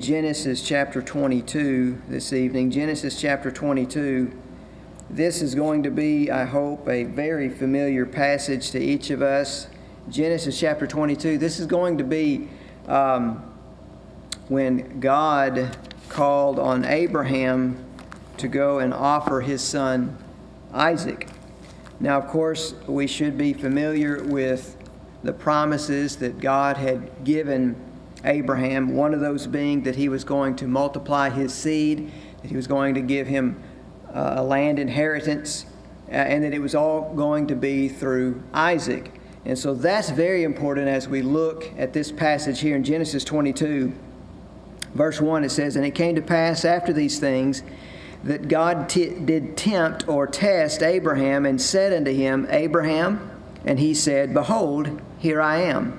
Genesis chapter 22 this evening. Genesis chapter 22. This is going to be, I hope, a very familiar passage to each of us. Genesis chapter 22. This is going to be um, when God called on Abraham to go and offer his son Isaac. Now, of course, we should be familiar with the promises that God had given Abraham, one of those being that he was going to multiply his seed, that he was going to give him uh, a land inheritance, uh, and that it was all going to be through Isaac. And so that's very important as we look at this passage here in Genesis 22, verse 1. It says, And it came to pass after these things that God t- did tempt or test Abraham and said unto him, Abraham, and he said, Behold, here I am.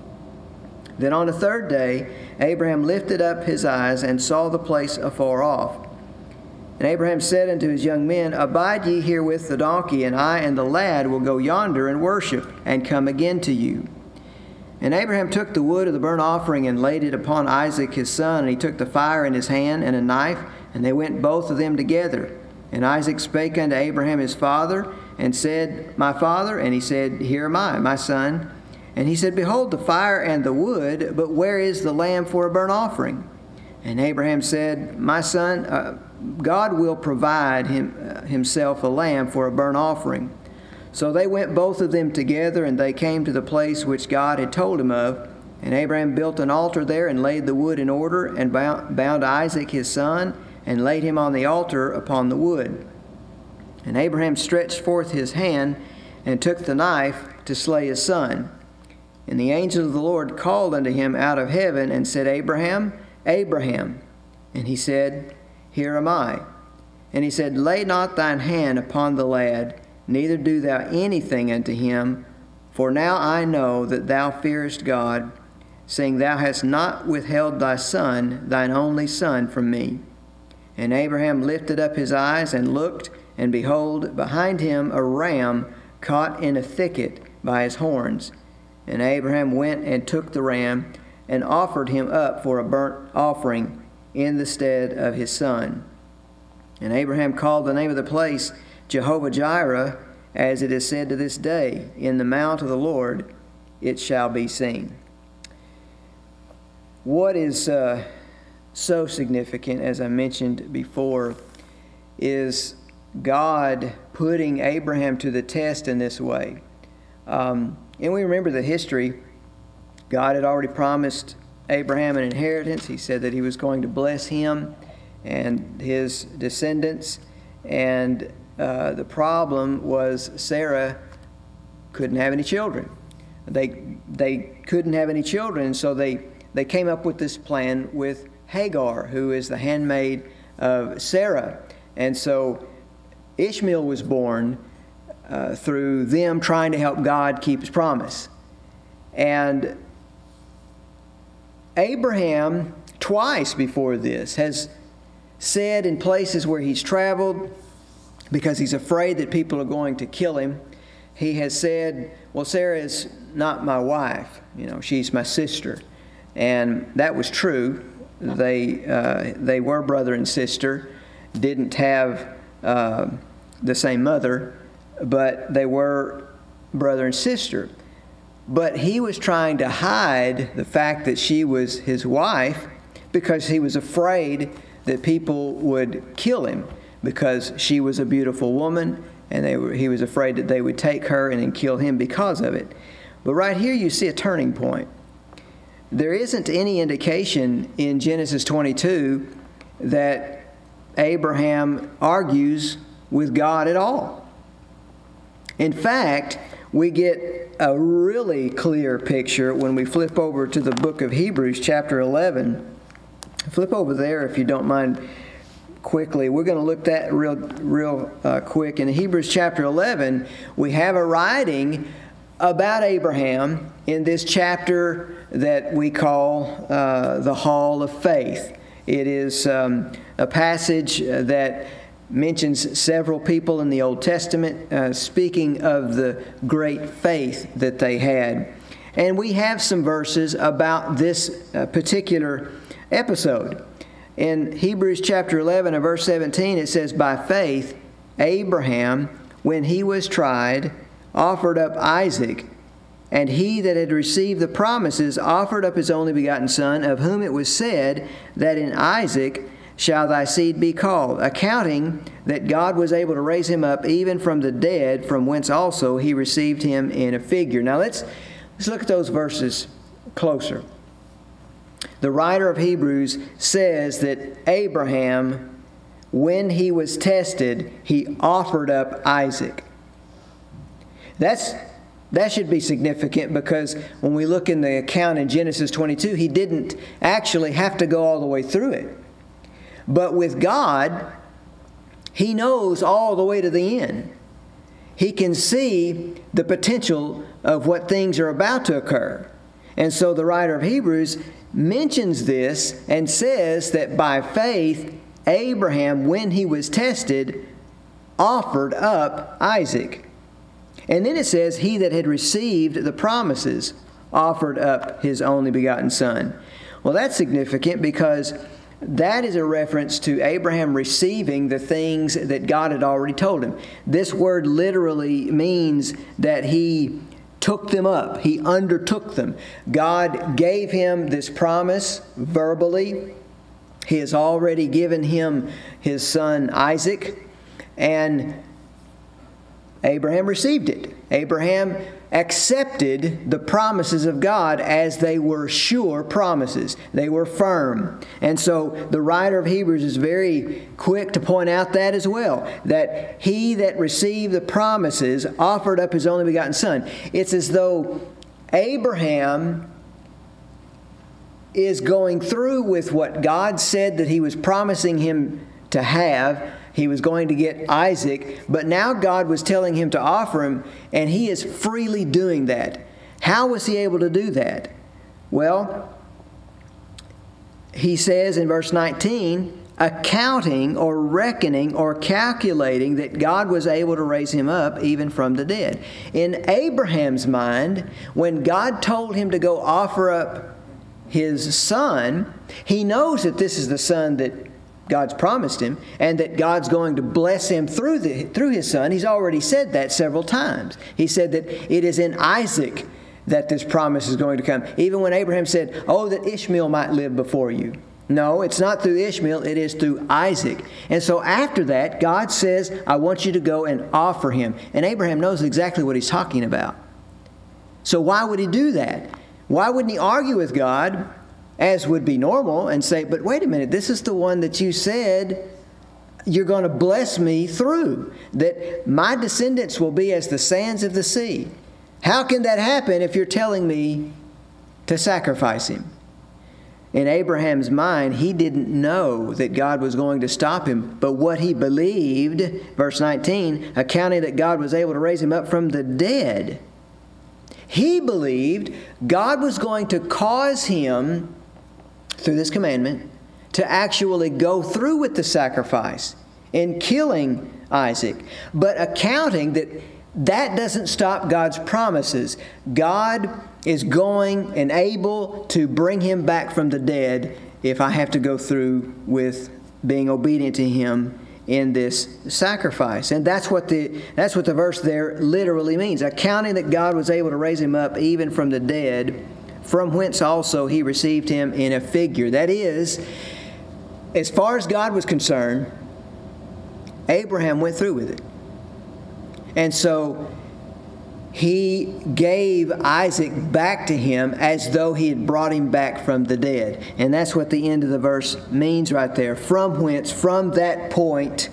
Then on the third day, Abraham lifted up his eyes and saw the place afar off. And Abraham said unto his young men, Abide ye here with the donkey, and I and the lad will go yonder and worship, and come again to you. And Abraham took the wood of the burnt offering and laid it upon Isaac his son, and he took the fire in his hand and a knife, and they went both of them together. And Isaac spake unto Abraham his father, and said, My father? And he said, Here am I, my son. And he said, Behold, the fire and the wood, but where is the lamb for a burnt offering? And Abraham said, My son, uh, God will provide him, uh, himself a lamb for a burnt offering. So they went both of them together, and they came to the place which God had told him of. And Abraham built an altar there, and laid the wood in order, and bound, bound Isaac his son, and laid him on the altar upon the wood. And Abraham stretched forth his hand, and took the knife to slay his son. And the angel of the Lord called unto him out of heaven and said, Abraham, Abraham. And he said, Here am I. And he said, Lay not thine hand upon the lad, neither do thou anything unto him, for now I know that thou fearest God, saying, Thou hast not withheld thy son, thine only son, from me. And Abraham lifted up his eyes and looked, and behold, behind him a ram caught in a thicket by his horns. And Abraham went and took the ram and offered him up for a burnt offering in the stead of his son. And Abraham called the name of the place Jehovah Jireh, as it is said to this day, In the mount of the Lord it shall be seen. What is uh, so significant, as I mentioned before, is God putting Abraham to the test in this way. Um, and we remember the history. God had already promised Abraham an inheritance. He said that he was going to bless him and his descendants. And uh, the problem was Sarah couldn't have any children. They, they couldn't have any children, so they, they came up with this plan with Hagar, who is the handmaid of Sarah. And so Ishmael was born uh, through them trying to help God keep his promise. And Abraham, twice before this, has said in places where he's traveled, because he's afraid that people are going to kill him, he has said, Well, Sarah is not my wife, you know, she's my sister. And that was true. They, uh, they were brother and sister, didn't have uh, the same mother, but they were brother and sister. But he was trying to hide the fact that she was his wife because he was afraid that people would kill him because she was a beautiful woman and they were, he was afraid that they would take her and then kill him because of it. But right here you see a turning point. There isn't any indication in Genesis 22 that Abraham argues with God at all. In fact, we get a really clear picture when we flip over to the book of Hebrews, chapter 11. Flip over there if you don't mind quickly. We're going to look that real, real uh, quick. In Hebrews chapter 11, we have a writing about Abraham in this chapter that we call uh, the Hall of Faith. It is um, a passage that mentions several people in the Old Testament uh, speaking of the great faith that they had. And we have some verses about this uh, particular episode. In Hebrews chapter 11 and verse 17, it says, By faith, Abraham, when he was tried, offered up Isaac. And he that had received the promises offered up his only begotten Son, of whom it was said that in Isaac shall thy seed be called, accounting that God was able to raise him up even from the dead, from whence also he received him in a figure. Now let's, let's look at those verses closer. The writer of Hebrews says that Abraham, when he was tested, he offered up Isaac. That's that should be significant because when we look in the account in Genesis 22, he didn't actually have to go all the way through it. But with God, He knows all the way to the end. He can see the potential of what things are about to occur. And so the writer of Hebrews mentions this and says that by faith, Abraham, when he was tested, offered up Isaac. And then it says, He that had received the promises offered up his only begotten son. Well, that's significant because that is a reference to Abraham receiving the things that God had already told him. This word literally means that he took them up, he undertook them. God gave him this promise verbally. He has already given him his son Isaac, and Abraham received it. Abraham accepted the promises of God as they were sure promises. They were firm. And so the writer of Hebrews is very quick to point out that as well that he that received the promises offered up his only begotten son. It's as though Abraham is going through with what God said that he was promising him to have he was going to get Isaac, but now God was telling him to offer him, and he is freely doing that. How was he able to do that? Well, he says in verse 19, accounting or reckoning or calculating that God was able to raise him up even from the dead. In Abraham's mind, when God told him to go offer up his son, he knows that this is the son that God's promised him, and that God's going to bless him through, the, through his son. He's already said that several times. He said that it is in Isaac that this promise is going to come. Even when Abraham said, Oh, that Ishmael might live before you. No, it's not through Ishmael, it is through Isaac. And so after that, God says, I want you to go and offer him. And Abraham knows exactly what he's talking about. So why would he do that? Why wouldn't he argue with God as would be normal, and say, But wait a minute, this is the one that you said you're going to bless me through, that my descendants will be as the sands of the sea. How can that happen if you're telling me to sacrifice him? In Abraham's mind, he didn't know that God was going to stop him, but what he believed, verse 19, accounting that God was able to raise him up from the dead, he believed God was going to cause him through this commandment to actually go through with the sacrifice in killing Isaac, but accounting that that doesn't stop God's promises. God is going and able to bring him back from the dead if I have to go through with being obedient to him in this sacrifice. And that's what the that's what the verse there literally means. Accounting that God was able to raise him up even from the dead from whence also he received him in a figure. That is, as far as God was concerned, Abraham went through with it. And so he gave Isaac back to him as though he had brought him back from the dead. And that's what the end of the verse means right there. From whence, from that point,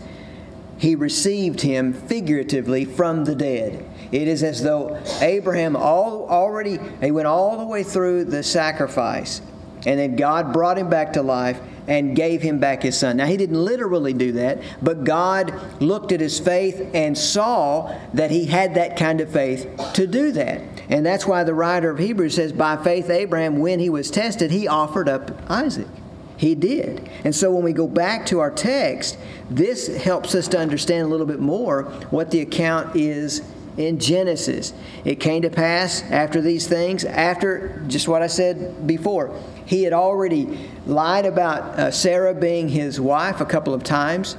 he received him figuratively from the dead. It is as though Abraham all, already, he went all the way through the sacrifice, and then God brought him back to life. and gave him back his son. Now, he didn't literally do that, but God looked at his faith and saw that he had that kind of faith to do that. And that's why the writer of Hebrews says, By faith, Abraham, when he was tested, he offered up Isaac. He did. And so when we go back to our text, this helps us to understand a little bit more what the account is in Genesis. It came to pass after these things, after just what I said before. He had already lied about uh, Sarah being his wife a couple of times.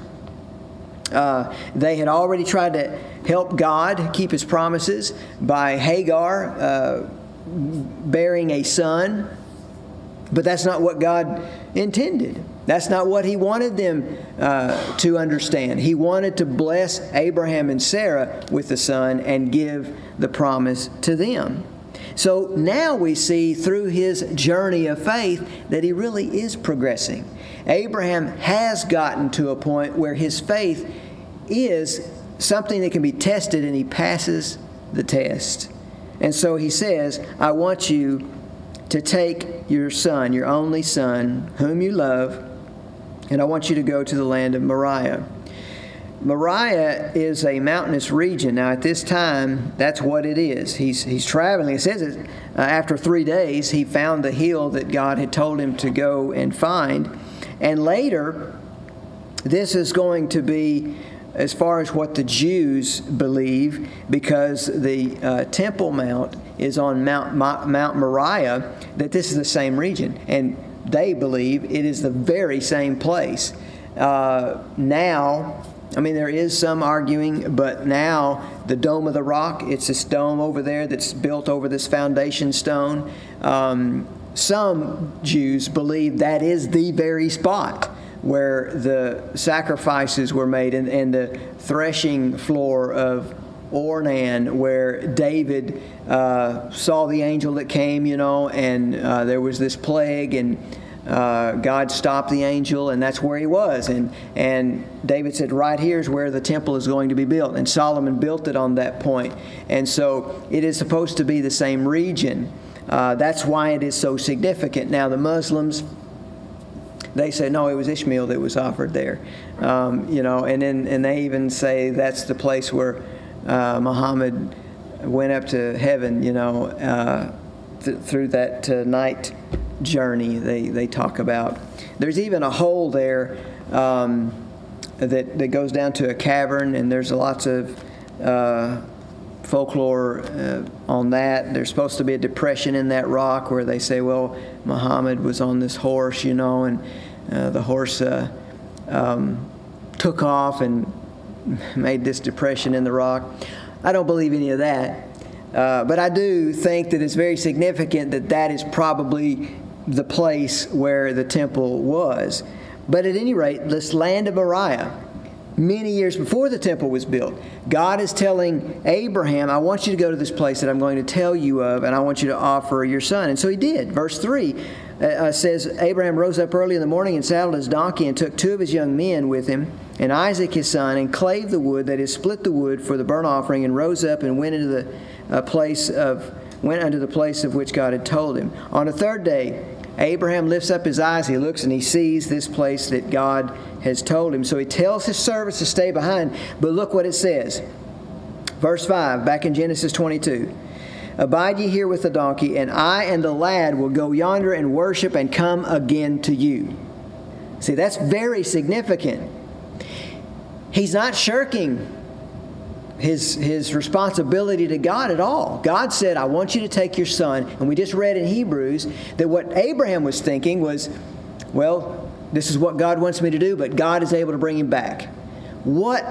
Uh, they had already tried to help God keep his promises by Hagar uh, bearing a son, but that's not what God intended. That's not what he wanted them uh, to understand. He wanted to bless Abraham and Sarah with the son and give the promise to them. So now we see through his journey of faith that he really is progressing. Abraham has gotten to a point where his faith is something that can be tested and he passes the test. And so he says, I want you to take your son, your only son, whom you love, and I want you to go to the land of Moriah. Moriah is a mountainous region. Now, at this time, that's what it is. He's, he's traveling. It says it, uh, after three days, he found the hill that God had told him to go and find. And later, this is going to be as far as what the Jews believe, because the uh, Temple Mount is on Mount, Mount Moriah, that this is the same region. And they believe it is the very same place. Uh, now, I mean, there is some arguing, but now the Dome of the Rock, it's this dome over there that's built over this foundation stone. Um, some Jews believe that is the very spot where the sacrifices were made and, and the threshing floor of Ornan, where David uh, saw the angel that came, you know, and uh, there was this plague, and uh, God stopped the angel, and that's where he was. And, and David said, Right here is where the temple is going to be built. And Solomon built it on that point. And so it is supposed to be the same region. Uh, that's why it is so significant. Now, the Muslims, they say no, it was Ishmael that was offered there, um, you know, and then and they even say that's the place where uh, Muhammad went up to heaven, you know, uh, th- through that uh, night journey they, they talk about. There's even a hole there um, that, that goes down to a cavern, and there's lots of uh, folklore uh, on that. There's supposed to be a depression in that rock where they say, well, Muhammad was on this horse, you know, and uh, the horse uh, um, took off and made this depression in the rock. I don't believe any of that. Uh, but I do think that it's very significant that that is probably the place where the temple was. But at any rate, this land of Moriah, many years before the temple was built, God is telling Abraham, I want you to go to this place that I'm going to tell you of, and I want you to offer your son. And so he did. Verse 3 uh, uh says Abraham rose up early in the morning and saddled his donkey and took two of his young men with him and Isaac his son, and clave the wood, that is, split the wood for the burnt offering, and rose up and went into the uh, place of went unto the place of which God had told him. On the third day, Abraham lifts up his eyes, he looks, and he sees this place that God has told him. So he tells his servants to stay behind. But look what it says. Verse 5, back in Genesis 22. Abide ye here with the donkey, and I and the lad will go yonder and worship and come again to you. See, that's very significant. He's not shirking his, his responsibility to God at all. God said, I want you to take your son. And we just read in Hebrews that what Abraham was thinking was, well, this is what God wants me to do, but God is able to bring him back. What,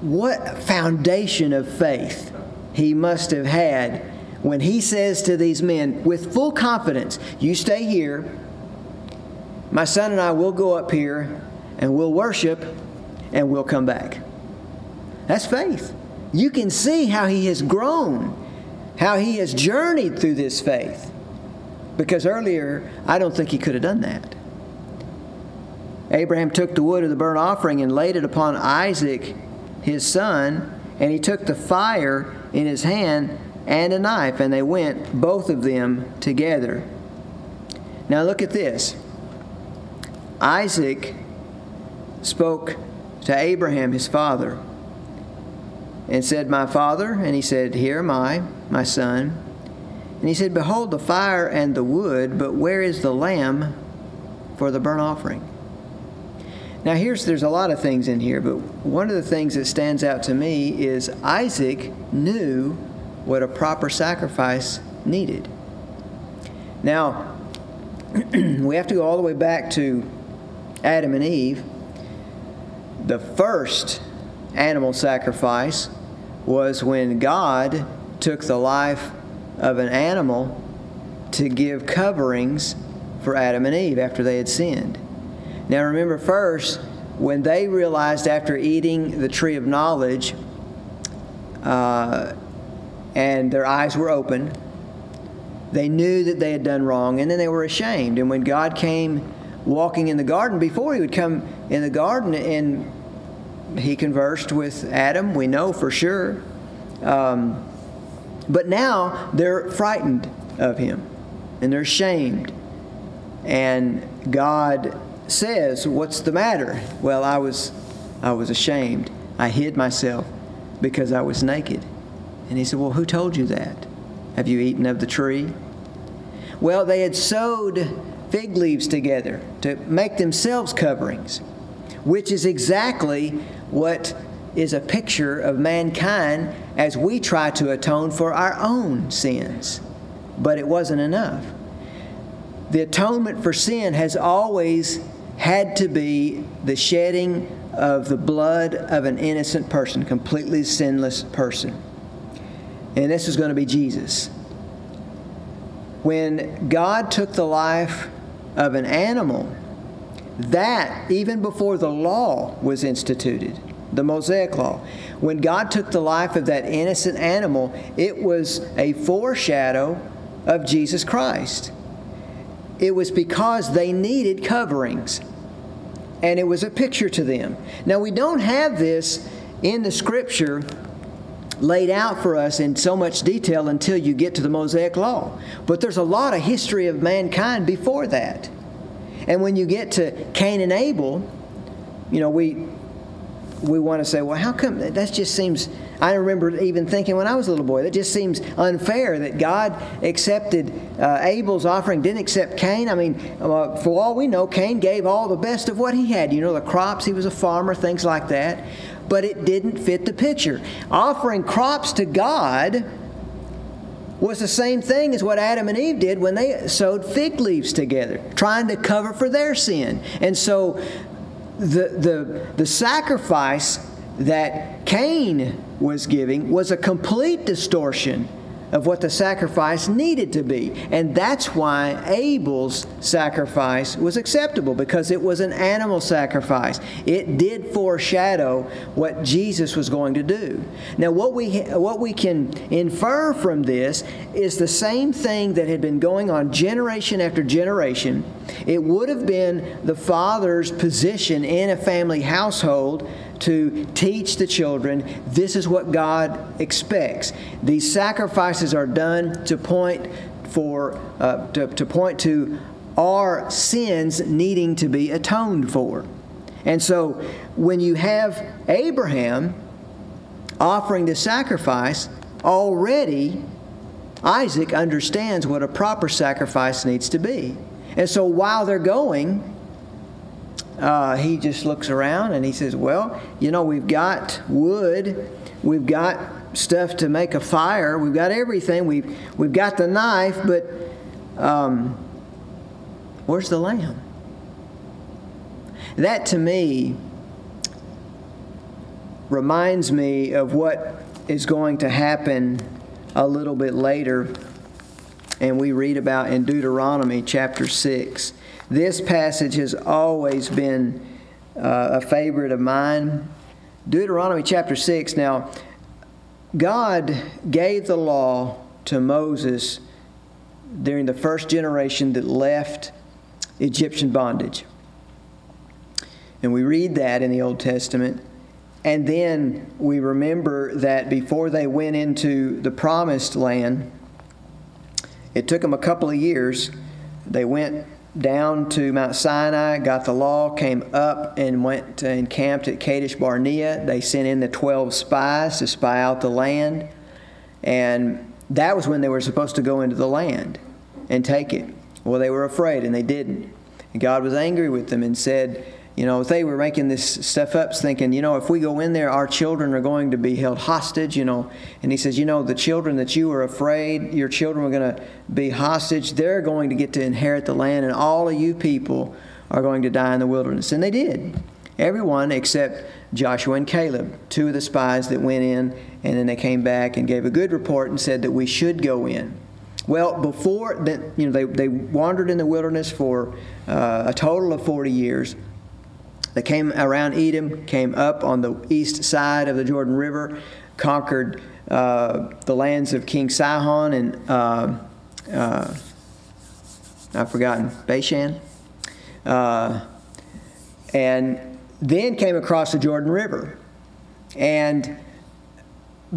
what foundation of faith he must have had when he says to these men with full confidence, You stay here, my son and I will go up here and we'll worship and we'll come back. That's faith. You can see how he has grown, how he has journeyed through this faith. Because earlier, I don't think he could have done that. Abraham took the wood of the burnt offering and laid it upon Isaac, his son, and he took the fire in his hand and a knife, and they went, both of them, together. Now look at this. Isaac spoke to Abraham, his father, and said, My father? And he said, Here am I, my son. And he said, Behold the fire and the wood, but where is the lamb for the burnt offering? Now, here's there's a lot of things in here, but one of the things that stands out to me is Isaac knew what a proper sacrifice needed. Now, we have to go all the way back to Adam and Eve. The first animal sacrifice was when God took the life of an animal to give coverings for Adam and Eve after they had sinned. Now remember, first, when they realized after eating the tree of knowledge uh, and their eyes were open, they knew that they had done wrong and then they were ashamed. And when God came walking in the garden, before he would come in the garden and he conversed with Adam, we know for sure. Um, but now they're frightened of him and they're ashamed. And God says, What's the matter? Well, I was, I was ashamed. I hid myself because I was naked. And he said, Well, who told you that? Have you eaten of the tree? Well, they had sewed fig leaves together to make themselves coverings, which is exactly what is a picture of mankind as we try to atone for our own sins. But it wasn't enough. The atonement for sin has always had to be the shedding of the blood of an innocent person, completely sinless person. And this is going to be Jesus. When God took the life of an animal, that, even before the law was instituted, the Mosaic Law, when God took the life of that innocent animal, it was a foreshadow of Jesus Christ. It was because they needed coverings and it was a picture to them. Now, we don't have this in the scripture laid out for us in so much detail until you get to the Mosaic Law. But there's a lot of history of mankind before that. And when you get to Cain and Abel, you know, we we want to say, well, how come that just seems I remember even thinking when I was a little boy, that just seems unfair that God accepted uh, Abel's offering, didn't accept Cain. I mean, uh, for all we know, Cain gave all the best of what he had. You know, the crops, he was a farmer, things like that. But it didn't fit the picture. Offering crops to God was the same thing as what Adam and Eve did when they sewed fig leaves together, trying to cover for their sin. And so the, the, the sacrifice that Cain was giving was a complete distortion of what the sacrifice needed to be. And that's why Abel's sacrifice was acceptable because it was an animal sacrifice. It did foreshadow what Jesus was going to do. Now what we what we can infer from this is the same thing that had been going on generation after generation. It would have been the father's position in a family household to teach the children this is what God expects. These sacrifices are done to point for uh, to, to point to our sins needing to be atoned for. And so when you have Abraham offering the sacrifice, already Isaac understands what a proper sacrifice needs to be. And so while they're going, uh, he just looks around and he says, Well, you know, we've got wood, we've got stuff to make a fire, we've got everything, we've, we've got the knife, but um, where's the lamb? That to me reminds me of what is going to happen a little bit later, and we read about in Deuteronomy chapter 6. This passage has always been uh, a favorite of mine. Deuteronomy chapter 6. Now, God gave the law to Moses during the first generation that left Egyptian bondage. And we read that in the Old Testament. And then we remember that before they went into the promised land, it took them a couple of years. They went down to Mount Sinai, got the law, came up and went and camped at Kadesh Barnea. They sent in the 12 spies to spy out the land. And that was when they were supposed to go into the land and take it. Well, they were afraid and they didn't. And God was angry with them and said, you know, they were making this stuff up, thinking, you know, if we go in there, our children are going to be held hostage, you know. And he says, you know, the children that you were afraid your children are going to be hostage, they're going to get to inherit the land, and all of you people are going to die in the wilderness. And they did. Everyone except Joshua and Caleb, two of the spies that went in, and then they came back and gave a good report and said that we should go in. Well, before that, you know, they, they wandered in the wilderness for uh, a total of 40 years. They came around Edom, came up on the east side of the Jordan River, conquered uh, the lands of King Sihon and uh, uh, I've forgotten Bashan, uh, and then came across the Jordan River. And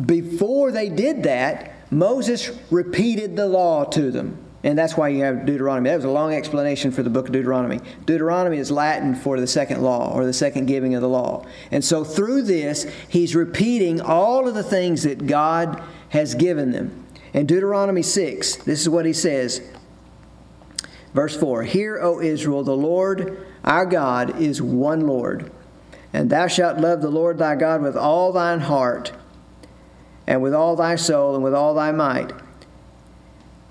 before they did that, Moses repeated the law to them. And that's why you have Deuteronomy. That was a long explanation for the book of Deuteronomy. Deuteronomy is Latin for the second law or the second giving of the law. And so through this, he's repeating all of the things that God has given them. In Deuteronomy 6, this is what he says. Verse 4 Hear, O Israel, the Lord our God is one Lord. And thou shalt love the Lord thy God with all thine heart, and with all thy soul, and with all thy might.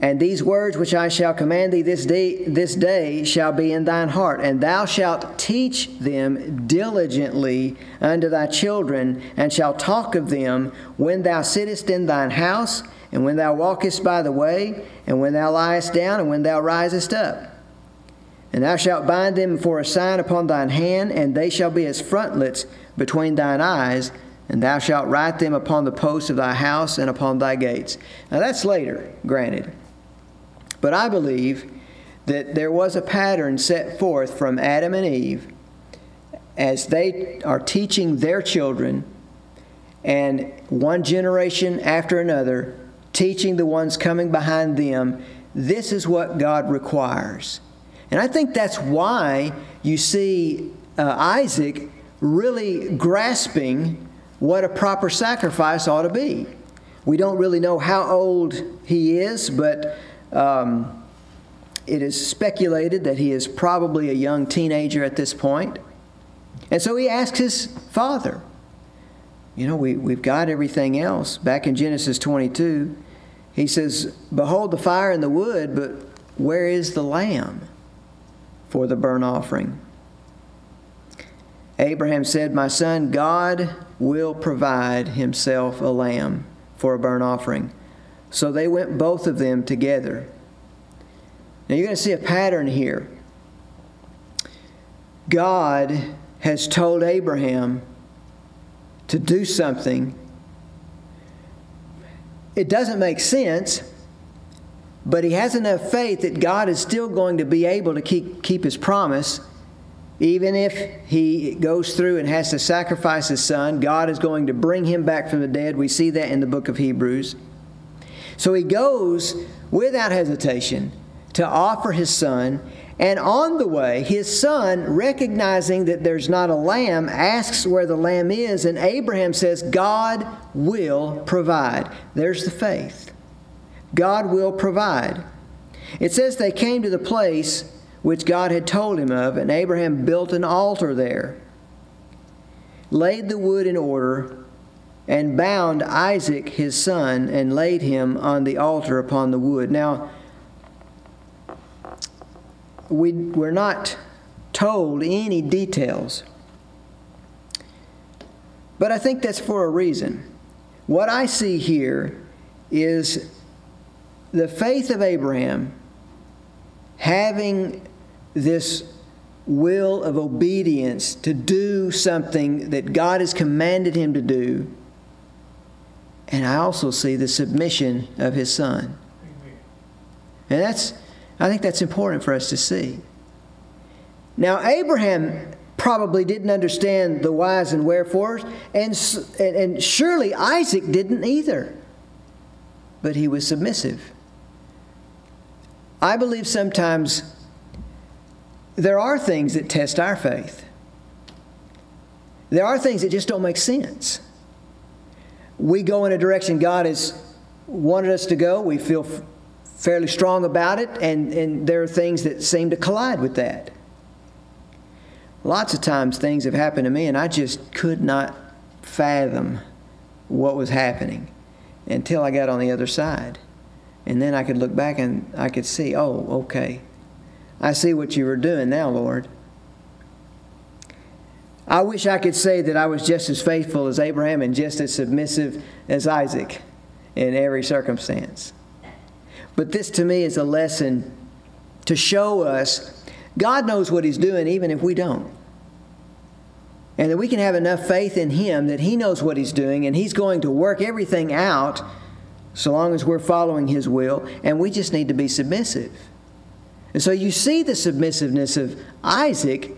And these words which I shall command thee this day, this day shall be in thine heart, and thou shalt teach them diligently unto thy children, and shalt talk of them when thou sittest in thine house, and when thou walkest by the way, and when thou liest down, and when thou risest up. And thou shalt bind them for a sign upon thine hand, and they shall be as frontlets between thine eyes, and thou shalt write them upon the posts of thy house and upon thy gates. Now that's later, granted. But I believe that there was a pattern set forth from Adam and Eve as they are teaching their children, and one generation after another, teaching the ones coming behind them. This is what God requires. And I think that's why you see uh, Isaac really grasping what a proper sacrifice ought to be. We don't really know how old he is, but um, it is speculated that he is probably a young teenager at this point. And so he asks his father, You know, we, we've got everything else. Back in Genesis 22, he says, Behold the fire and the wood, but where is the lamb for the burnt offering? Abraham said, My son, God will provide himself a lamb for a burnt offering. So they went both of them together. Now you're going to see a pattern here. God has told Abraham to do something. It doesn't make sense, but he has enough faith that God is still going to be able to keep, keep his promise. Even if he goes through and has to sacrifice his son, God is going to bring him back from the dead. We see that in the book of Hebrews. So he goes without hesitation to offer his son. And on the way, his son, recognizing that there's not a lamb, asks where the lamb is. And Abraham says, God will provide. There's the faith. God will provide. It says they came to the place which God had told him of, and Abraham built an altar there, laid the wood in order, and bound Isaac his son and laid him on the altar upon the wood. Now, we, we're not told any details, but I think that's for a reason. What I see here is the faith of Abraham having this will of obedience to do something that God has commanded him to do and I also see the submission of his son. And that's, I think that's important for us to see. Now, Abraham probably didn't understand the whys and wherefores, and, and surely Isaac didn't either. But he was submissive. I believe sometimes there are things that test our faith. There are things that just don't make sense. We go in a direction God has wanted us to go. We feel fairly strong about it, and, and there are things that seem to collide with that. Lots of times things have happened to me, and I just could not fathom what was happening until I got on the other side. And then I could look back and I could see, oh, okay. I see what you were doing now, Lord. I wish I could say that I was just as faithful as Abraham and just as submissive as Isaac in every circumstance. But this to me is a lesson to show us God knows what He's doing even if we don't. And that we can have enough faith in Him that He knows what He's doing and He's going to work everything out so long as we're following His will, and we just need to be submissive. And so you see the submissiveness of Isaac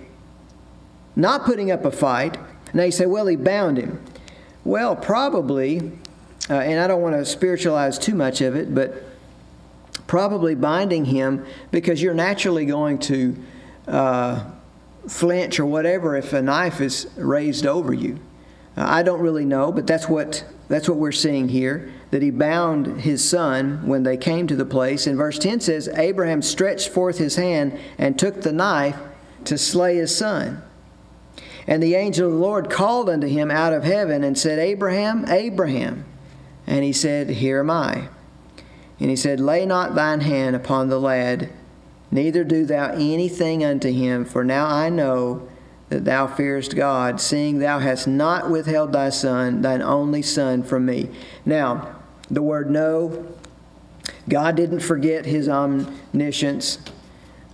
not putting up a fight. Now you say, well, he bound him. Well, probably, uh, and I don't want to spiritualize too much of it, but probably binding him because you're naturally going to uh, flinch or whatever if a knife is raised over you. Uh, I don't really know, but that's what that's what we're seeing here. That he bound his son when they came to the place. And verse 10 says, Abraham stretched forth his hand and took the knife to slay his son. And the angel of the Lord called unto him out of heaven and said, Abraham, Abraham. And he said, Here am I. And he said, Lay not thine hand upon the lad, neither do thou anything unto him, for now I know that thou fearest God, seeing thou hast not withheld thy son, thine only son, from me. Now, the word know, God didn't forget his omniscience.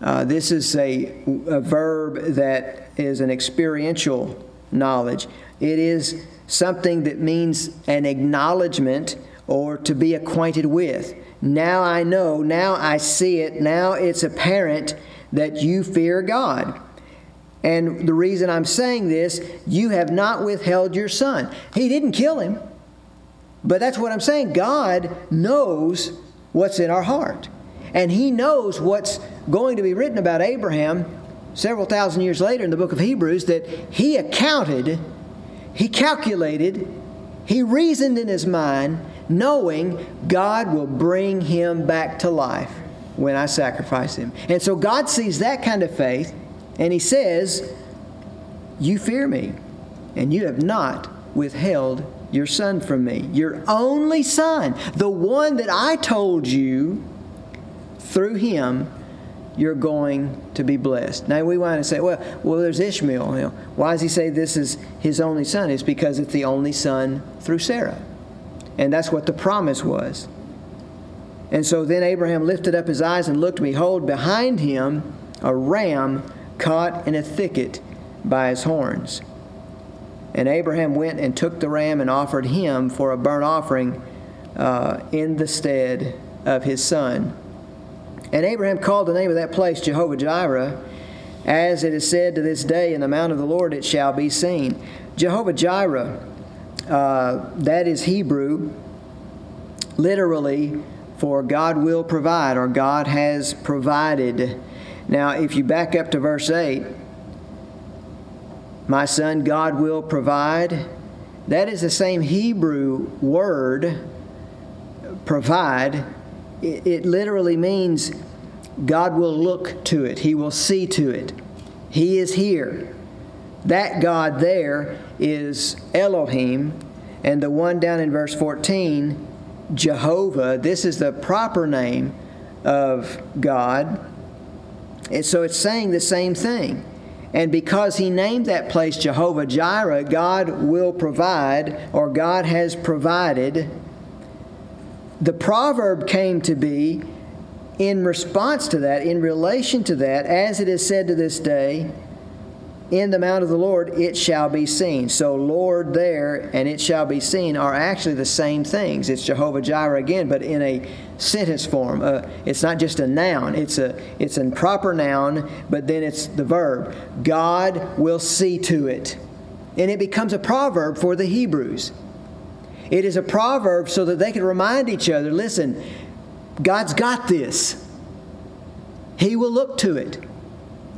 Uh, this is a, a verb that is an experiential knowledge. It is something that means an acknowledgement or to be acquainted with. Now I know, now I see it, now it's apparent that you fear God. And the reason I'm saying this, you have not withheld your son. He didn't kill him. But that's what I'm saying. God knows what's in our heart. And He knows what's going to be written about Abraham several thousand years later in the book of Hebrews that he accounted, he calculated, he reasoned in his mind, knowing God will bring him back to life when I sacrifice him. And so God sees that kind of faith and he says, You fear me, and you have not withheld your son from me, your only son, the one that I told you through him you're going to be blessed. Now we want to say, well, well, there's Ishmael. You know, why does he say this is his only son? It's because it's the only son through Sarah, and that's what the promise was. And so then Abraham lifted up his eyes and looked, behold, behind him a ram caught in a thicket by his horns. And Abraham went and took the ram and offered him for a burnt offering uh, in the stead of his son. And Abraham called the name of that place Jehovah Jireh, as it is said to this day, In the mount of the Lord it shall be seen. Jehovah Jireh, uh, that is Hebrew, literally for God will provide or God has provided. Now, if you back up to verse 8, my son, God will provide. That is the same Hebrew word, provide. It, it literally means God will look to it, He will see to it. He is here. That God there is Elohim, and the one down in verse 14, Jehovah, this is the proper name of God. And so it's saying the same thing. And because he named that place Jehovah Jireh, God will provide, or God has provided. The proverb came to be in response to that, in relation to that, as it is said to this day, in the mount of the Lord it shall be seen. So, Lord there and it shall be seen are actually the same things. It's Jehovah Jireh again, but in a sentence form. Uh, it's not just a noun. It's a it's a proper noun, but then it's the verb. God will see to it, and it becomes a proverb for the Hebrews. It is a proverb so that they can remind each other. Listen, God's got this. He will look to it.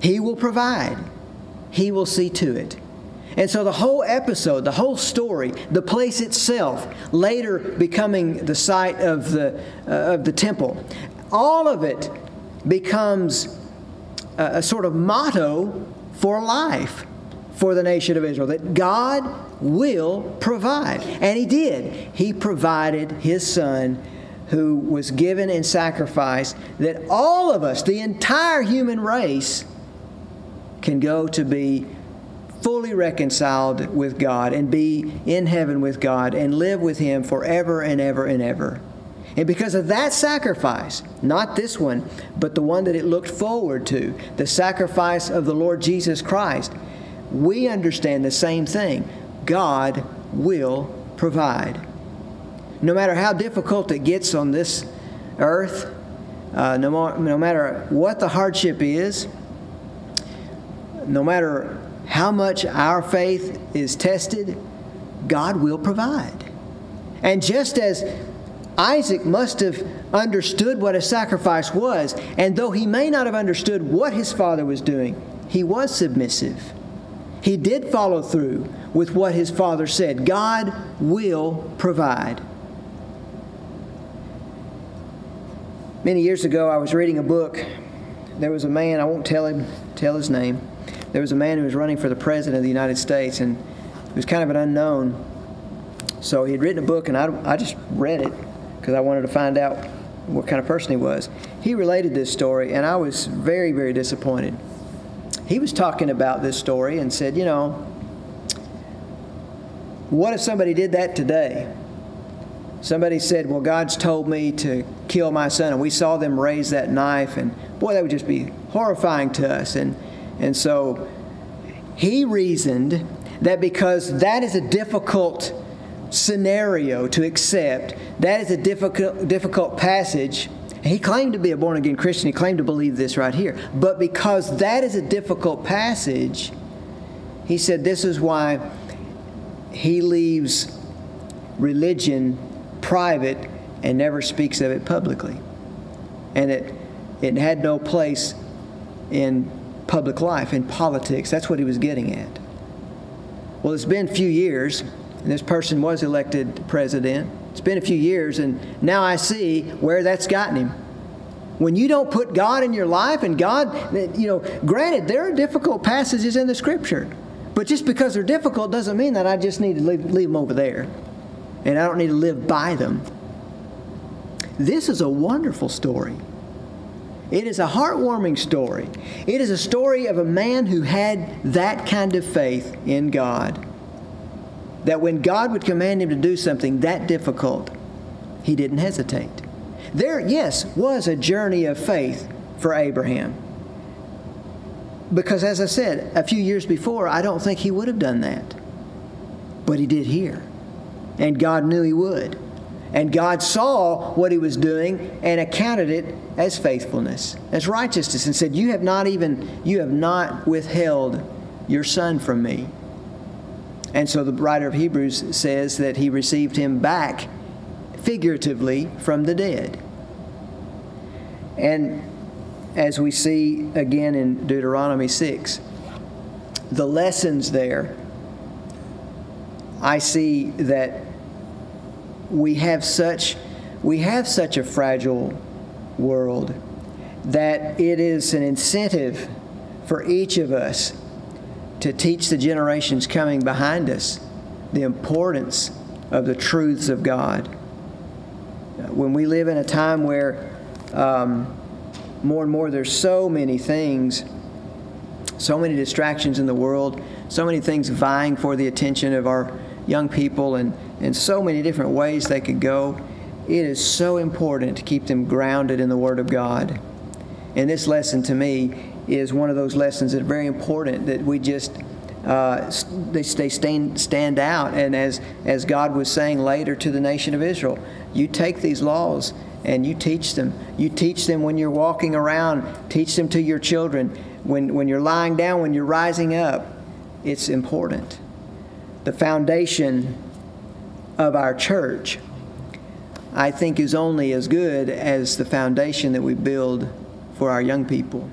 He will provide. He will see to it. And so the whole episode, the whole story, the place itself, later becoming the site of the, uh, of the temple, all of it becomes a, a sort of motto for life for the nation of Israel that God will provide. And He did. He provided His Son who was given in sacrifice that all of us, the entire human race, can go to be fully reconciled with God and be in heaven with God and live with Him forever and ever and ever. And because of that sacrifice, not this one, but the one that it looked forward to, the sacrifice of the Lord Jesus Christ, we understand the same thing. God will provide. No matter how difficult it gets on this earth, uh, no, more, no matter what the hardship is, no matter how much our faith is tested, God will provide. And just as Isaac must have understood what a sacrifice was, and though he may not have understood what his father was doing, he was submissive. He did follow through with what his father said God will provide. Many years ago, I was reading a book. There was a man, I won't tell him, tell his name. There was a man who was running for the president of the United States, and he was kind of an unknown. So he had written a book, and I, I just read it because I wanted to find out what kind of person he was. He related this story, and I was very, very disappointed. He was talking about this story and said, You know, what if somebody did that today? Somebody said, Well, God's told me to kill my son, and we saw them raise that knife, and boy, that would just be horrifying to us. And, and so he reasoned that because that is a difficult scenario to accept. That is a difficult, difficult passage. He claimed to be a born again Christian. He claimed to believe this right here. But because that is a difficult passage, he said this is why he leaves religion private and never speaks of it publicly. And it, it had no place in public life, in politics. That's what he was getting at. Well, it's been a few years and this person was elected president. It's been a few years, and now I see where that's gotten him. When you don't put God in your life, and God, you know, granted, there are difficult passages in the Scripture, but just because they're difficult doesn't mean that I just need to leave, leave them over there, and I don't need to live by them. This is a wonderful story. It is a heartwarming story. It is a story of a man who had that kind of faith in God that when God would command him to do something that difficult, he didn't hesitate. There, yes, was a journey of faith for Abraham. Because, as I said, a few years before, I don't think he would have done that. But he did here. And God knew he would. And God saw what he was doing and accounted it as faithfulness, as righteousness, and said, You have not even, you have not withheld your son from me. And so the writer of Hebrews says that he received him back figuratively from the dead. And as we see again in Deuteronomy 6, the lessons there, I see that we have such we have such a fragile world that it is an incentive for each of us to teach the generations coming behind us the importance of the truths of God. When we live in a time where um, more and more there's so many things, so many distractions in the world, so many things vying for the attention of our young people, and, and so many different ways they could go, it is so important to keep them grounded in the Word of God. And this lesson to me is one of those lessons that are very important that we just uh, they, they stand, stand out. And as, as God was saying later to the nation of Israel, you take these laws and you teach them. You teach them when you're walking around, teach them to your children. When, when you're lying down, when you're rising up, it's important. The foundation of our church, I think, is only as good as the foundation that we build for our young people.